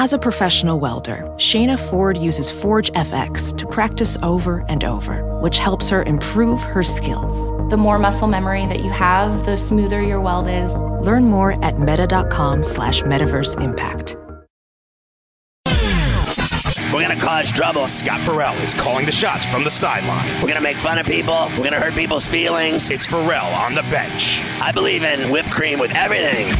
As a professional welder, Shayna Ford uses Forge FX to practice over and over, which helps her improve her skills. The more muscle memory that you have, the smoother your weld is. Learn more at meta.com slash metaverse impact. We're gonna cause trouble. Scott Ferrall is calling the shots from the sideline. We're gonna make fun of people. We're gonna hurt people's feelings. It's Ferrall on the bench. I believe in whipped cream with everything.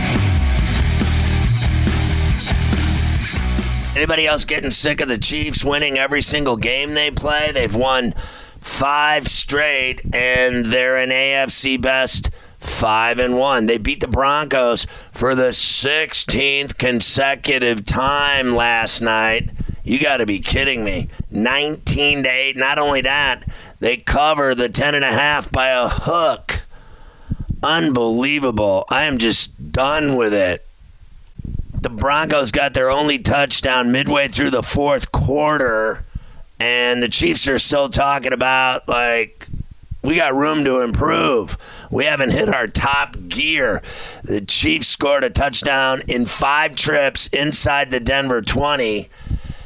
Anybody else getting sick of the Chiefs winning every single game they play? They've won five straight, and they're an AFC best five and one. They beat the Broncos for the 16th consecutive time last night. You got to be kidding me. 19 to 8. Not only that, they cover the 10 and a half by a hook. Unbelievable. I am just done with it the Broncos got their only touchdown midway through the fourth quarter, and the Chiefs are still talking about like we got room to improve. We haven't hit our top gear. The Chiefs scored a touchdown in five trips inside the Denver 20.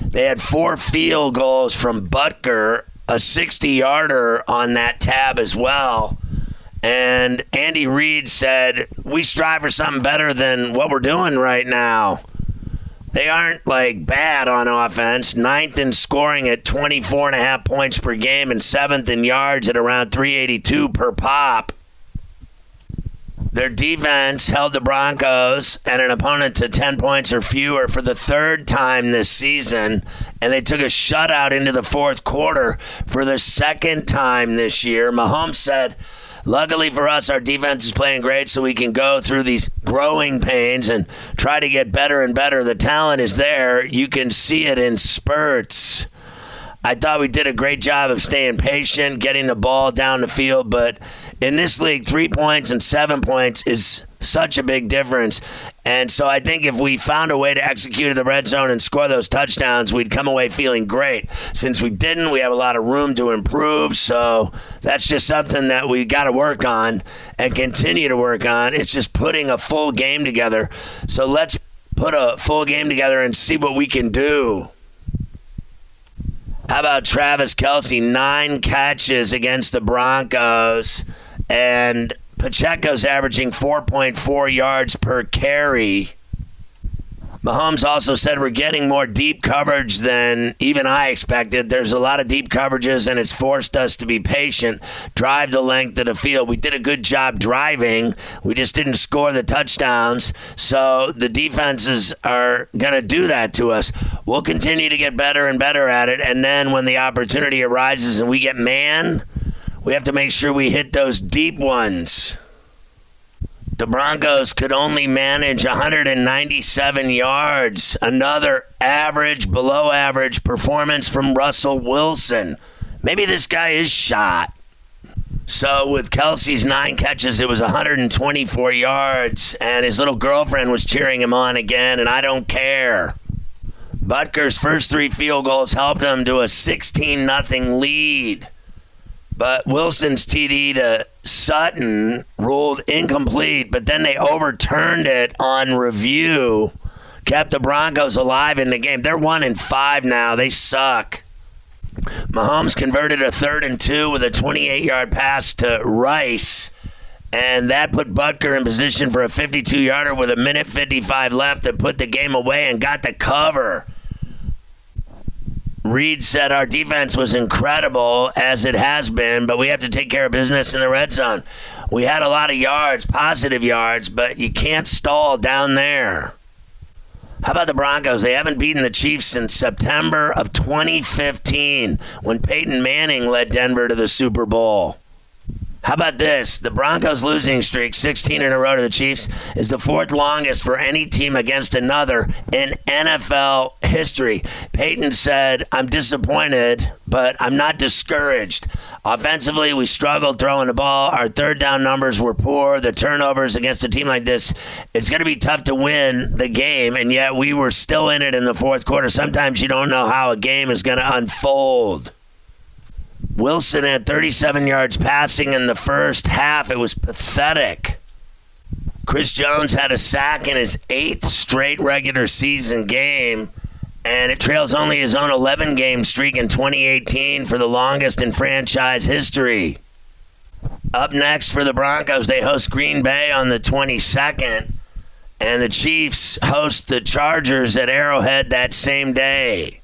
They had four field goals from Butker, a 60 yarder on that tab as well. And Andy Reid said, We strive for something better than what we're doing right now. They aren't like bad on offense. Ninth in scoring at 24 and a half points per game and seventh in yards at around 382 per pop. Their defense held the Broncos and an opponent to 10 points or fewer for the third time this season, and they took a shutout into the fourth quarter for the second time this year. Mahomes said, Luckily for us, our defense is playing great, so we can go through these growing pains and try to get better and better. The talent is there. You can see it in spurts. I thought we did a great job of staying patient, getting the ball down the field, but in this league, three points and seven points is such a big difference. And so I think if we found a way to execute in the red zone and score those touchdowns, we'd come away feeling great. Since we didn't, we have a lot of room to improve. So that's just something that we got to work on and continue to work on. It's just putting a full game together. So let's put a full game together and see what we can do. How about Travis Kelce? Nine catches against the Broncos. And Pacheco's averaging 4.4 yards per carry. Mahomes also said we're getting more deep coverage than even I expected. There's a lot of deep coverages, and it's forced us to be patient, drive the length of the field. We did a good job driving. We just didn't score the touchdowns. So the defenses are going to do that to us. We'll continue to get better and better at it. And then when the opportunity arises and we get man, we have to make sure we hit those deep ones. The Broncos could only manage 197 yards. Another average, below average performance from Russell Wilson. Maybe this guy is shot. So with Kelce's nine catches, it was 124 yards, and his little girlfriend was cheering him on again, and I don't care. Butker's first three field goals helped him to a 16 0 lead. But Wilson's TD to Sutton ruled incomplete, but then they overturned it on review, kept the Broncos alive in the game. They're one and five now. They suck. Mahomes converted a third and two with a 28 yard pass to Rice. And that put Butker in position for a 52 yarder with a minute 55 left that put the game away and got the cover. Reid said our defense was incredible as it has been, but we have to take care of business in the red zone. We had a lot of yards, positive yards, but you can't stall down there. How about the Broncos? They haven't beaten the Chiefs since September of 2015 when Peyton Manning led Denver to the Super Bowl. How about this? The Broncos' losing streak, 16 in a row to the Chiefs, is the fourth longest for any team against another in NFL history. Payton said, I'm disappointed, but I'm not discouraged. Offensively, we struggled throwing the ball. Our third down numbers were poor. The turnovers against a team like this, it's going to be tough to win the game, and yet we were still in it in the fourth quarter. Sometimes you don't know how a game is going to unfold. Wilson had 37 yards passing in the first half. It was pathetic. Chris Jones had a sack in his eighth straight regular season game, and it trails only his own 11 game streak in 2018 for the longest in franchise history. Up next for the Broncos, they host Green Bay on the 22nd, and the Chiefs host the Chargers at Arrowhead that same day.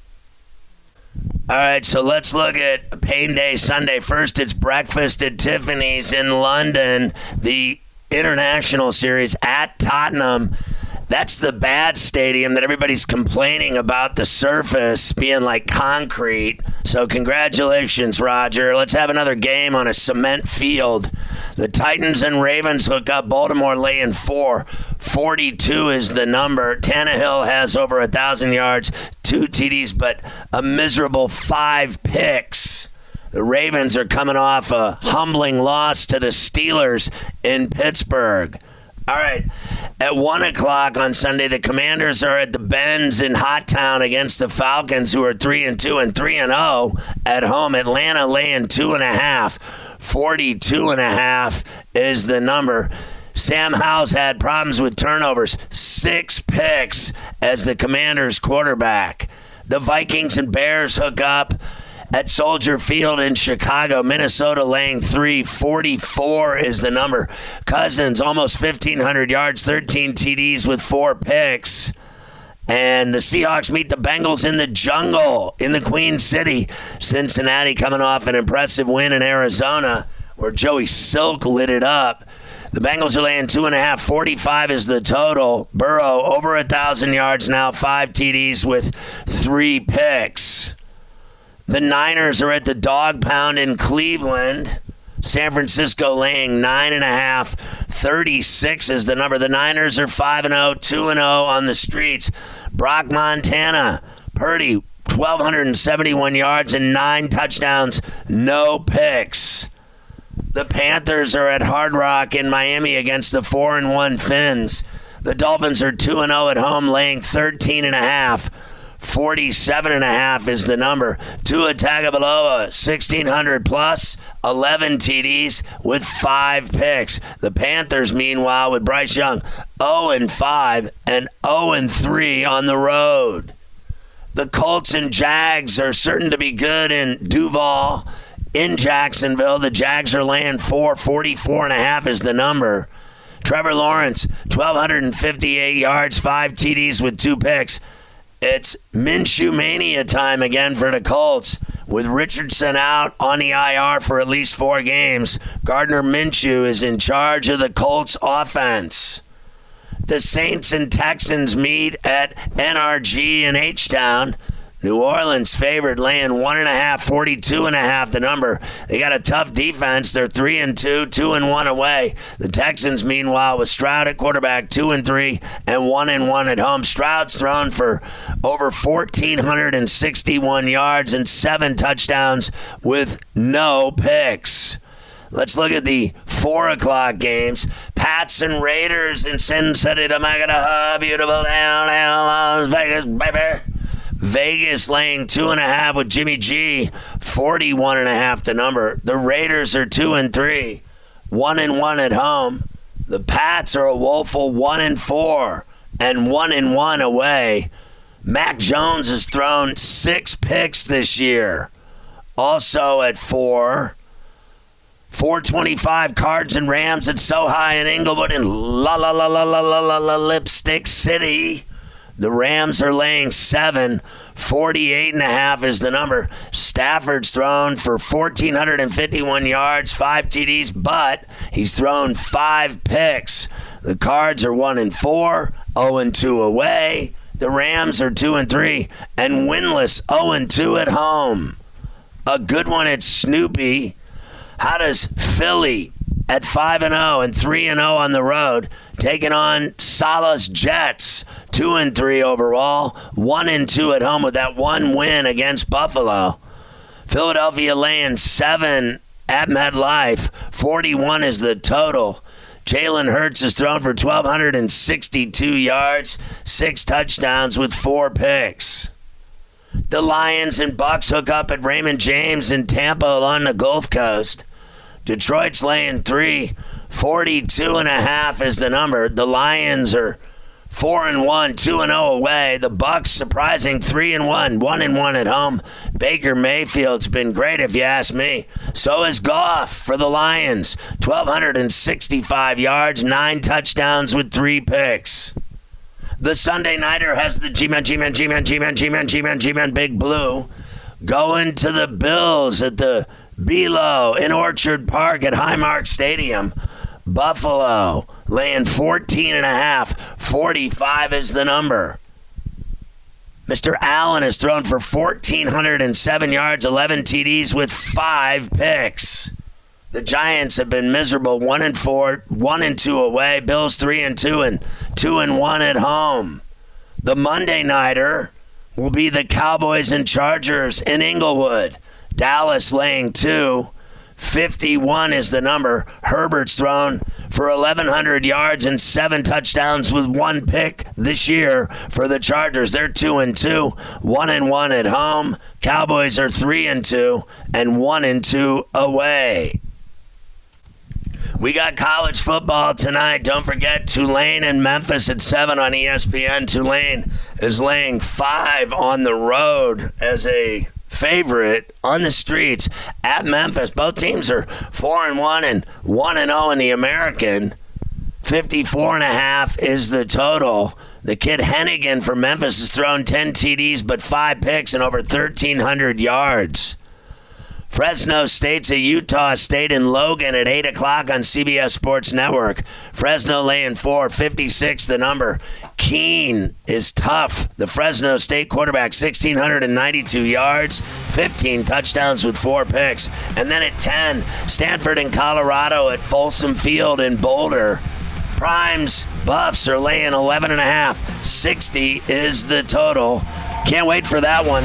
All right, so let's look at Pain Day Sunday. First, it's breakfast at Tiffany's in London, the international series at Tottenham. That's the bad stadium that everybody's complaining about the surface being like concrete. So, congratulations, Roger. Let's have another game on a cement field. The Titans and Ravens hook up. Baltimore laying four. 42 is the number. Tannehill has over a 1,000 yards, two TDs, but a miserable five picks. The Ravens are coming off a humbling loss to the Steelers in Pittsburgh. All right. At 1 o'clock on Sunday, the Commanders are at the Benz in Hot Town against the Falcons, who are 3 and 2 and 3 and 0 at home. Atlanta laying 2.5. 42 and a half is the number. Sam Howell's had problems with turnovers, six picks as the Commanders quarterback. The Vikings and Bears hook up at Soldier Field in Chicago. Minnesota laying three. 44 is the number. Cousins almost 1,500 yards, 13 TDs with four picks. And the Seahawks meet the Bengals in the jungle in the Queen City. Cincinnati coming off an impressive win in Arizona where Joey Silk lit it up. The Bengals are laying two and a half. 45 is the total. Burrow over a thousand yards now, five TDs with three picks. The Niners are at the dog pound in Cleveland. San Francisco laying nine and a half. 36 is the number. The Niners are 5 and 0, 2 and 0 on the streets. Brock Montana, Purdy, 1,271 yards and nine touchdowns, no picks. The Panthers are at Hard Rock in Miami against the 4 and 1 Finns. The Dolphins are 2 and 0 at home, laying 13 and a half. 47 and a half is the number. Tua Tagovailoa, 1600 plus, 11 TDs with 5 picks. The Panthers meanwhile with Bryce Young 0 and 5 and 0 and 3 on the road. The Colts and Jags are certain to be good in Duval in Jacksonville. The Jags are laying 4, 44 and a half is the number. Trevor Lawrence, 1,258 yards, 5 TDs with 2 picks. It's Minshew mania time again for the Colts. With Richardson out on the IR for at least four games, Gardner Minshew is in charge of the Colts offense. The Saints and Texans meet at NRG in H Town. New Orleans favored laying one and a half, 42 and a half the number. They got a tough defense. They're three and two, two and one away. The Texans, meanwhile, with Stroud at quarterback, two and three, and one and one at home. Stroud's thrown for over 1,461 yards and seven touchdowns with no picks. Let's look at the four o'clock games. Pats and Raiders in Sin City, Temecula, beautiful down, Las Vegas, baby. Vegas laying two and a half with Jimmy G, 41 and a half the number. The Raiders are two and three, one and one at home. The Pats are a woeful one and four and one and one away. Mac Jones has thrown six picks this year. Also at four. 425 Cards and Rams at SoFi in Inglewood and la la la la la la la Lipstick City. The Rams are laying seven. 48 and a half is the number. Stafford's thrown for 1,451 yards, five TDs, but he's thrown five picks. The Cards are one and four, 0 and 2 away. The Rams are two and three and winless, 0 and 2 at home. A good one at Snoopy. How does Philly at 5 and 0 and 3 and 0 on the road taking on Saleh's Jets 2 and 3 overall, 1 and 2 at home with that one win against Buffalo. Philadelphia laying 7 at MetLife, 41 is the total. Jalen Hurts is thrown for 1,262 yards, six touchdowns with four picks. The Lions and Bucs hook up at Raymond James in Tampa along the Gulf Coast. Detroit's laying three. 42 and a half is the number. The Lions are four and one, two and zero oh away. The Bucs surprising three and one, one and one at home. Baker Mayfield's been great, if you ask me. So is Goff for the Lions, 1,265 yards, nine touchdowns with three picks. The Sunday Nighter has the G-Man, G-Man, G-Man, G-Man, G-Man, G-Man, G-Man, Big Blue going to the Bills at the Belo in Orchard Park at Highmark Stadium. Buffalo laying 14 and a half. 45 is the number. Mr. Allen has thrown for 1,407 yards, 11 TDs with five picks. The Giants have been miserable, one and four, one and two away. Bills three and two, and two and one at home. The Monday nighter will be the Cowboys and Chargers in Inglewood. Dallas laying two. 51 is the number. Herbert's thrown for 1,100 yards and seven touchdowns with one pick this year for the Chargers. They're two and two, one and one at home. Cowboys are three and two, and one and two away. We got college football tonight. Don't forget Tulane and Memphis at 7 on ESPN. Tulane is laying five on the road as a favorite on the streets at Memphis. Both teams are 4 and 1 and 1 and 0 in the American. 54 and a half is the total. The kid Henigan from Memphis has thrown 10 TDs but 5 picks and over 1300 yards. Fresno State's a Utah State in Logan at 8 o'clock on CBS Sports Network. Fresno laying 4, 56 the number. Keene is tough. The Fresno State quarterback, 1,692 yards, 15 touchdowns with four picks. And then at 10, Stanford and Colorado at Folsom Field in Boulder. Primes Buffs are laying 11 and a half. 60 is the total. Can't wait for that one.